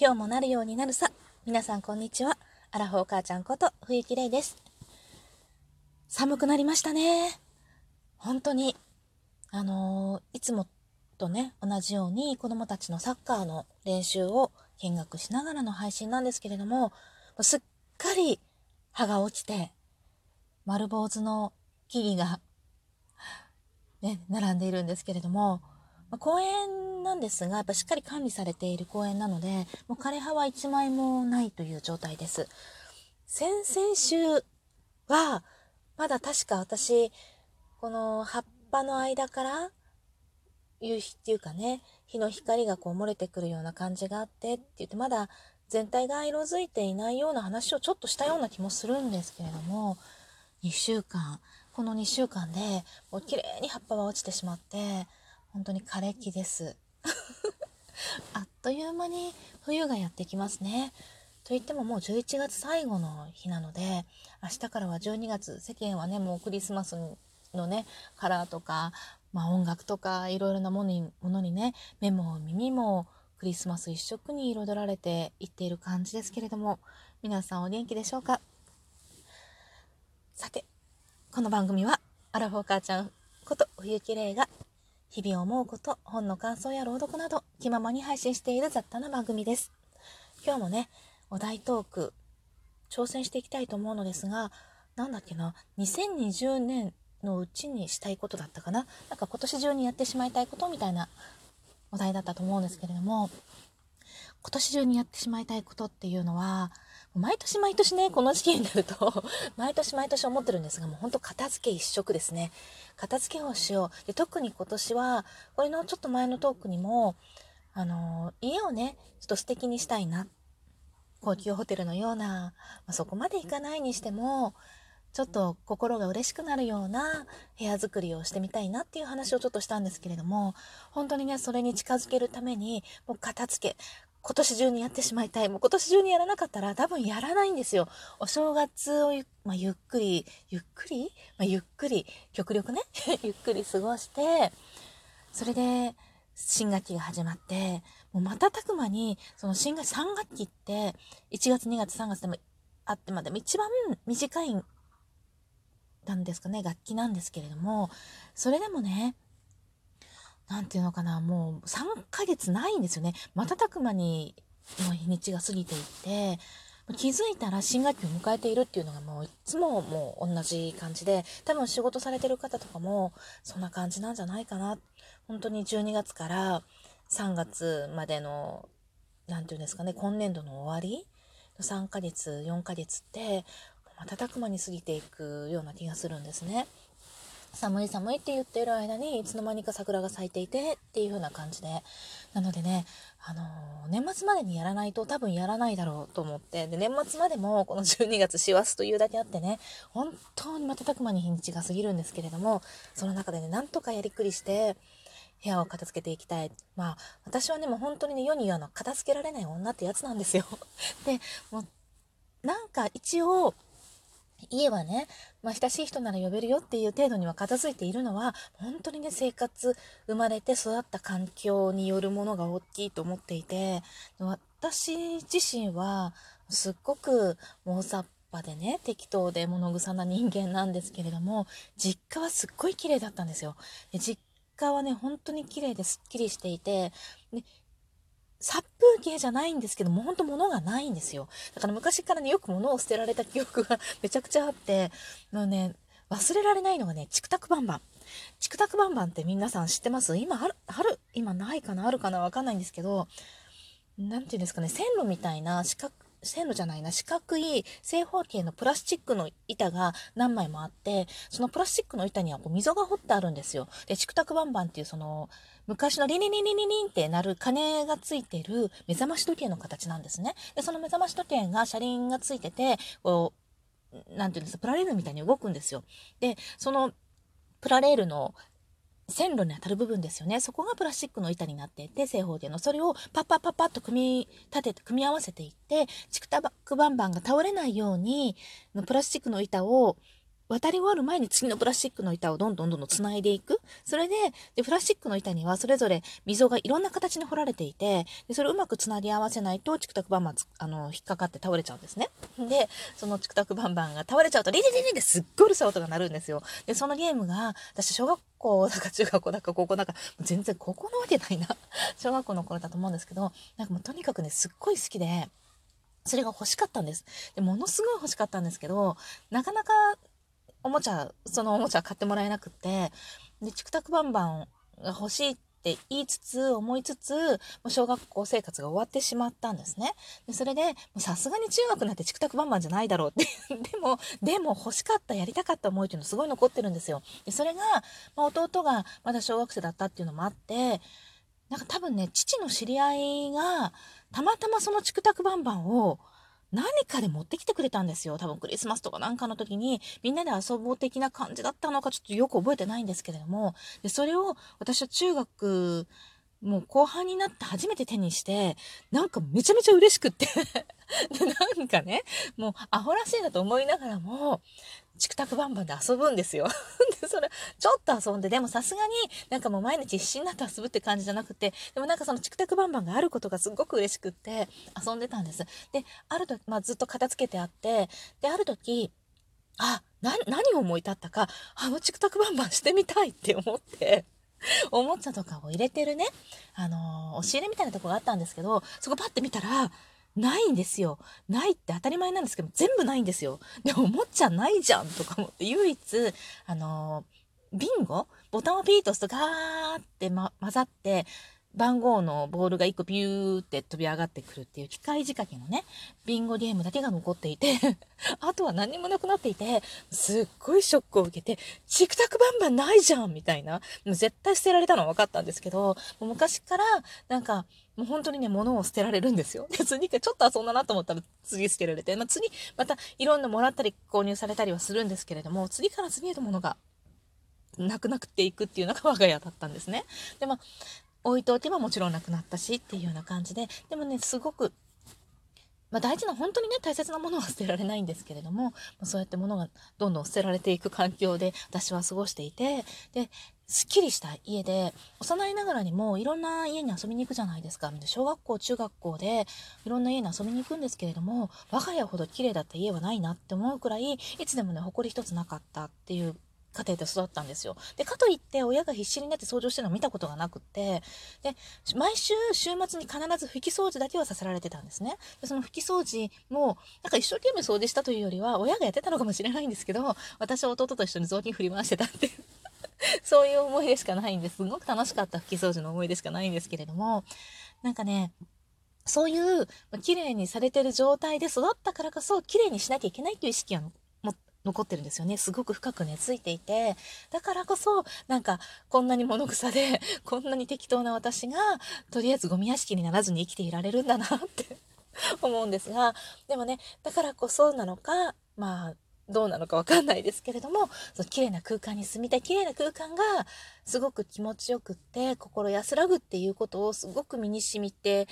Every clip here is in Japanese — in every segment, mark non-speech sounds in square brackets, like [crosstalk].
今日もなるようになるさ。皆さんこんにちは。アラフォー母ちゃんこと冬木玲です。寒くなりましたね。本当に。あのー、いつもとね、同じように子供たちのサッカーの練習を見学しながらの配信なんですけれども、すっかり葉が落ちて、丸坊主の木々が、ね、並んでいるんですけれども、公園なんですが、やっぱしっかり管理されている公園なので、もう枯葉は1枚もないという状態です。先々週は、まだ確か私、この葉っぱの間から夕日っていうかね、日の光がこう漏れてくるような感じがあってって言って、まだ全体が色づいていないような話をちょっとしたような気もするんですけれども、2週間、この2週間でもう綺麗に葉っぱは落ちてしまって、本当に枯れ木です。[laughs] あっという間に冬がやってきますね。といってももう11月最後の日なので、明日からは12月、世間はね、もうクリスマスのね、カラーとか、まあ音楽とかいろいろなものにものにね、目も耳もクリスマス一色に彩られていっている感じですけれども、皆さんお元気でしょうか？さて、この番組は、アラフォー母ちゃんこと冬木玲が日々思うこと、本の感想や朗読など、気ままに配信している雑多な番組です。今日もね、お題トーク、挑戦していきたいと思うのですが、なんだっけな、2020年のうちにしたいことだったかな？なんか今年中にやってしまいたいことみたいなお題だったと思うんですけれども、今年中にやってしまいたいことっていうのは、毎年毎年ね、この時期になると [laughs] 毎年毎年思ってるんですが、もうほんと片付け一色ですね。片付けをしよう。で、特に今年は、これのちょっと前のトークにも、あの、家をね、ちょっと素敵にしたいな。高級ホテルのような、まあ、そこまで行かないにしても、ちょっと心が嬉しくなるような部屋作りをしてみたいなっていう話をちょっとしたんですけれども、本当にね、それに近づけるために、もう片付け、今年中にやってしまいたい。もう今年中にやらなかったら多分やらないんですよ。お正月をゆ,、まあ、ゆっくり、ゆっくり、まあ、ゆっくり、極力ね、[laughs] ゆっくり過ごして、それで新学期が始まって、もう瞬く間に、その新学期、3学期って、1月、2月、3月でもあってまでも一番短いなんですかね、楽器なんですけれども、それでもね、なんていうのかな、もう3ヶ月ないんですよね。瞬く間にの日にちが過ぎていって、気づいたら新学期を迎えているっていうのがもういつももう同じ感じで、多分仕事されてる方とかもそんな感じなんじゃないかな。本当に12月から3月までの、なんていうんですかね、今年度の終わりの3ヶ月、4ヶ月って、瞬く間に過ぎていくような気がするんですね。寒い寒いって言ってる間にいつの間にか桜が咲いていてっていう風な感じでなのでねあのー、年末までにやらないと多分やらないだろうと思ってで年末までもこの12月師走というだけあってね本当に瞬く間に日にちが過ぎるんですけれどもその中でねなんとかやりくりして部屋を片付けていきたい。まあ、私はね、もう本当にね、世に言うあの、片付けられない女ってやつなんですよ。[laughs] で、もう、なんか一応、家はね、まあ、親しい人なら呼べるよっていう程度には片付いているのは、本当にね、生活、生まれて育った環境によるものが大きいと思っていて、私自身は、すっごく大雑把でね、適当で物臭な人間なんですけれども、実家はすっごい綺麗だったんですよ。実家はね、本当に綺麗ですっきりしていて、で殺風景じゃないんですけども、ほんと物がないんですよ。だから昔からね、よく物を捨てられた記憶が [laughs] めちゃくちゃあって、もうね、忘れられないのがね、チクタクバンバン。チクタクバンバンって皆さん知ってます？今ある、ある、今ないかな？あるかな？わかんないんですけど、なんていうんですかね、線路みたいな四角、線路じゃないな、四角い正方形のプラスチックの板が何枚もあって、そのプラスチックの板にはこう溝が掘ってあるんですよ。で、チクタクバンバンっていうその、昔のリリリリリリンってなる鐘がついてる目覚まし時計の形なんですね。で、その目覚まし時計が車輪がついてて、こう、なんていうんですか、プラレールみたいに動くんですよ。で、そのプラレールの線路に当たる部分ですよね。そこがプラスチックの板になっていて、正方形の。それをパッパッパッパッと組み立てて、組み合わせていって、チクタクバンバンが倒れないように、プラスチックの板を渡り終わる前に次のプラスチックの板をどんどんどんどん繋いでいく。それで、で、プラスチックの板にはそれぞれ溝がいろんな形に掘られていて、で、それをうまく繋ぎ合わせないと、チクタクバンバンあの、引っかかって倒れちゃうんですね。で、そのチクタクバンバンが倒れちゃうと、リリリリってすっごいうるさい音が鳴るんですよ。で、そのゲームが、私、小学校だか中学校だか高校だか、全然高校なわけないな。小学校の頃だと思うんですけど、なんかもうとにかくね、すっごい好きで、それが欲しかったんです。で、ものすごい欲しかったんですけど、なかなかおもちゃ、そのおもちゃ買ってもらえなくて、で、チクタクバンバンが欲しいって言いつつ、思いつつ、小学校生活が終わってしまったんですね。でそれで、さすがに中学なってチクタクバンバンじゃないだろうって。[laughs] でも、でも欲しかった、やりたかった思いっていうのすごい残ってるんですよ。でそれが、まあ、弟がまだ小学生だったっていうのもあって、なんか多分ね、父の知り合いが、たまたまそのチクタクバンバンを、何かで持ってきてくれたんですよ。多分クリスマスとかなんかの時にみんなで遊ぼう的な感じだったのかちょっとよく覚えてないんですけれども、でそれを私は中学もう後半になって初めて手にして、なんかめちゃめちゃ嬉しくって [laughs] で、なんかね、もうアホらしいなと思いながらも、チクタクバンバンで遊ぶんですよ。[laughs] で、それ、ちょっと遊んで、でもさすがになんかもう毎日必死になって遊ぶって感じじゃなくて、でもなんかそのチクタクバンバンがあることがすごく嬉しくって遊んでたんです。で、ある時、まあずっと片付けてあって、で、ある時、あ、な、何を思い立ったか、あのチクタクバンバンしてみたいって思って、[laughs] おもちゃとかを入れてるね、あのー、押し入れみたいなとこがあったんですけど、そこパッて見たら、ないんですよ。ないって当たり前なんですけど、全部ないんですよ。で、おもちゃないじゃんとか思って、唯一、あのー、ビンゴ？ボタンをピーと押すとガーって、ま、混ざって、番号のボールが1個ピューって飛び上がってくるっていう機械仕掛けのね、ビンゴゲームだけが残っていて [laughs] あとは何もなくなっていて、すっごいショックを受けて、チクタクバンバンないじゃんみたいな。もう絶対捨てられたのは分かったんですけど、もう昔から、なんか、もう本当にね、物を捨てられるんですよ。[laughs] で、次ちょっと遊んだなと思ったら次捨てられて、まあ、次、またいろんなもらったり購入されたりはするんですけれども、次から次へと物がなくなっていくっていうのが我が家だったんですね。で、まあ、置いておけばもちろんなくなったしっていうような感じで、でもね、すごく、まあ、大事な、本当にね、大切なものは捨てられないんですけれども、そうやって物がどんどん捨てられていく環境で私は過ごしていて、で、すっきりした家で、幼いながらにもいろんな家に遊びに行くじゃないですか。小学校、中学校でいろんな家に遊びに行くんですけれども、我が家ほど綺麗だった家はないなって思うくらい、いつでもね、埃一つなかったっていう家庭で育ったんですよ。で、かといって親が必死になって掃除をしてるのを見たことがなくって、で、毎週週末に必ず拭き掃除だけはさせられてたんですね。で、その拭き掃除も、なんか一生懸命掃除したというよりは、親がやってたのかもしれないんですけど、私は弟と一緒に雑巾振り回してたっていう [laughs] そういう思い出しかないんです。すごく楽しかった拭き掃除の思い出しかないんですけれども、なんかね、そういう、綺麗にされてる状態で育ったからこそ、綺麗にしなきゃいけないという意識は残ってるんですよね。すごく深く根付いていて、だからこそ、なんか、こんなに物草で、[laughs] こんなに適当な私が、とりあえずゴミ屋敷にならずに生きていられるんだなって [laughs] 思うんですが、でもね、だからこそなのか、まあ、どうなのかわかんないですけれども、その綺麗な空間に住みたい、綺麗な空間がすごく気持ちよくって、心安らぐっていうことをすごく身に染みて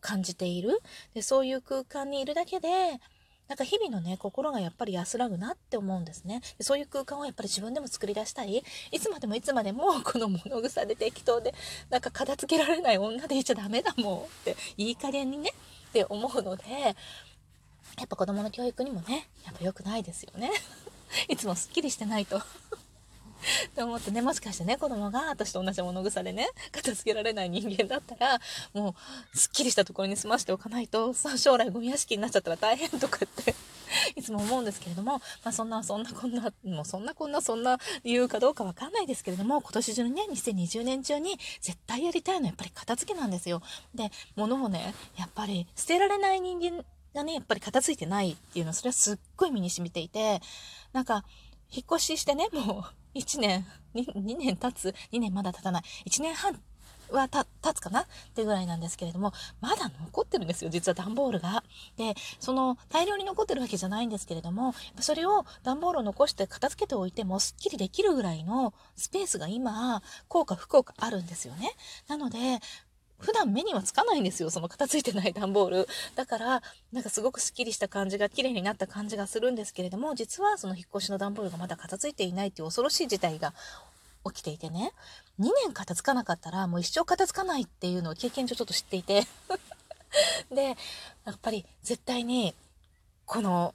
感じている。で、そういう空間にいるだけで、なんか日々のね、心がやっぱり安らぐなって思うんですね。そういう空間をやっぱり自分でも作り出したい。いつまでもいつまでも [laughs] この物草で適当で、なんか片付けられない女でいちゃダメだもんって、いい加減にね、って思うので、やっぱ子供の教育にもね、やっぱ良くないですよね。[laughs] いつもすっきりしてないとと思ってね、もしかしてね、子供が私と同じ物草でね、片付けられない人間だったら、もう、すっきりしたところに住ましておかないと、さ、[laughs] 将来ゴミ屋敷になっちゃったら大変とかっていつも思うんですけれども、まあそんな、そんなこんな、もうそんなこんな、そんな理由かどうかわかんないですけれども、今年中にね、2020年中に絶対やりたいのはやっぱり片付けなんですよ。で、物をね、やっぱり捨てられない人間がね、やっぱり片付いてないっていうのは、それはすっごい身に染みていて、なんか、引っ越ししてね、もう、1年2、2年経つ ?2 年まだ経たない。1年半は経つかな？ってぐらいなんですけれども、まだ残ってるんですよ、実は段ボールが。で、その大量に残ってるわけじゃないんですけれども、それを段ボールを残して片付けておいても、すっきりできるぐらいのスペースが今、効果不効果あるんですよね。なので、普段目にはつかないんですよその片付いてない段ボール。だからなんかすごくすっきりした感じが綺麗になった感じがするんですけれども実はその引っ越しの段ボールがまだ片付いていないっていう恐ろしい事態が起きていてね。2年片付かなかったらもう一生片付かないっていうのを経験上ちょっと知っていて。[laughs] でやっぱり絶対にこの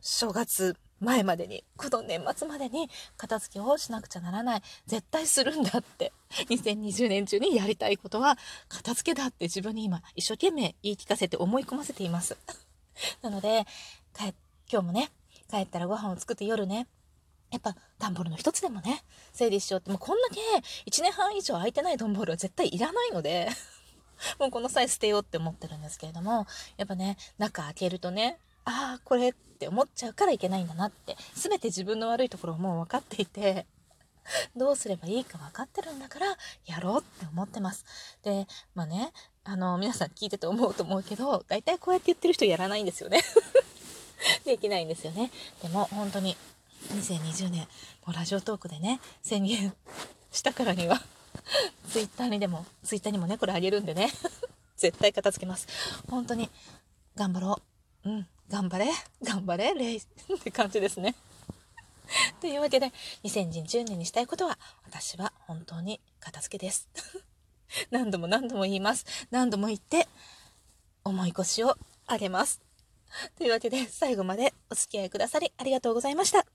正月前までにこの年末までに片付けをしなくちゃならない。絶対するんだって。2020年中にやりたいことは片付けだって自分に今一生懸命言い聞かせて思い込ませています。[laughs] なので今日もね帰ったらご飯を作って夜ね。やっぱ段ボールの一つでもね整理しようって。もうこんだけ1年半以上空いてない段ボールは絶対いらないので。[laughs] もうこの際捨てようって思ってるんですけれどもやっぱね中開けるとねああこれって思っちゃうからいけないんだなって。全て自分の悪いところをもう分かっていて [laughs] どうすればいいか分かってるんだからやろうって思ってます。でまあねあの皆さん聞いてて思うと思うけど大体こうやって言ってる人やらないんですよね。[laughs] できないんですよね。でも本当に2020年もうラジオトークでね宣言したからには [laughs] ツイッターにでもツイッターにもねこれあげるんでね絶対片付けます。本当に頑張ろう。うん。頑張れ頑張れレイって感じですね。[laughs] というわけで2020年にしたいことは私は本当に片付けです。[laughs] 何度も何度も言います。何度も言って重い腰を上げます。というわけで最後までお付き合いくださりありがとうございました。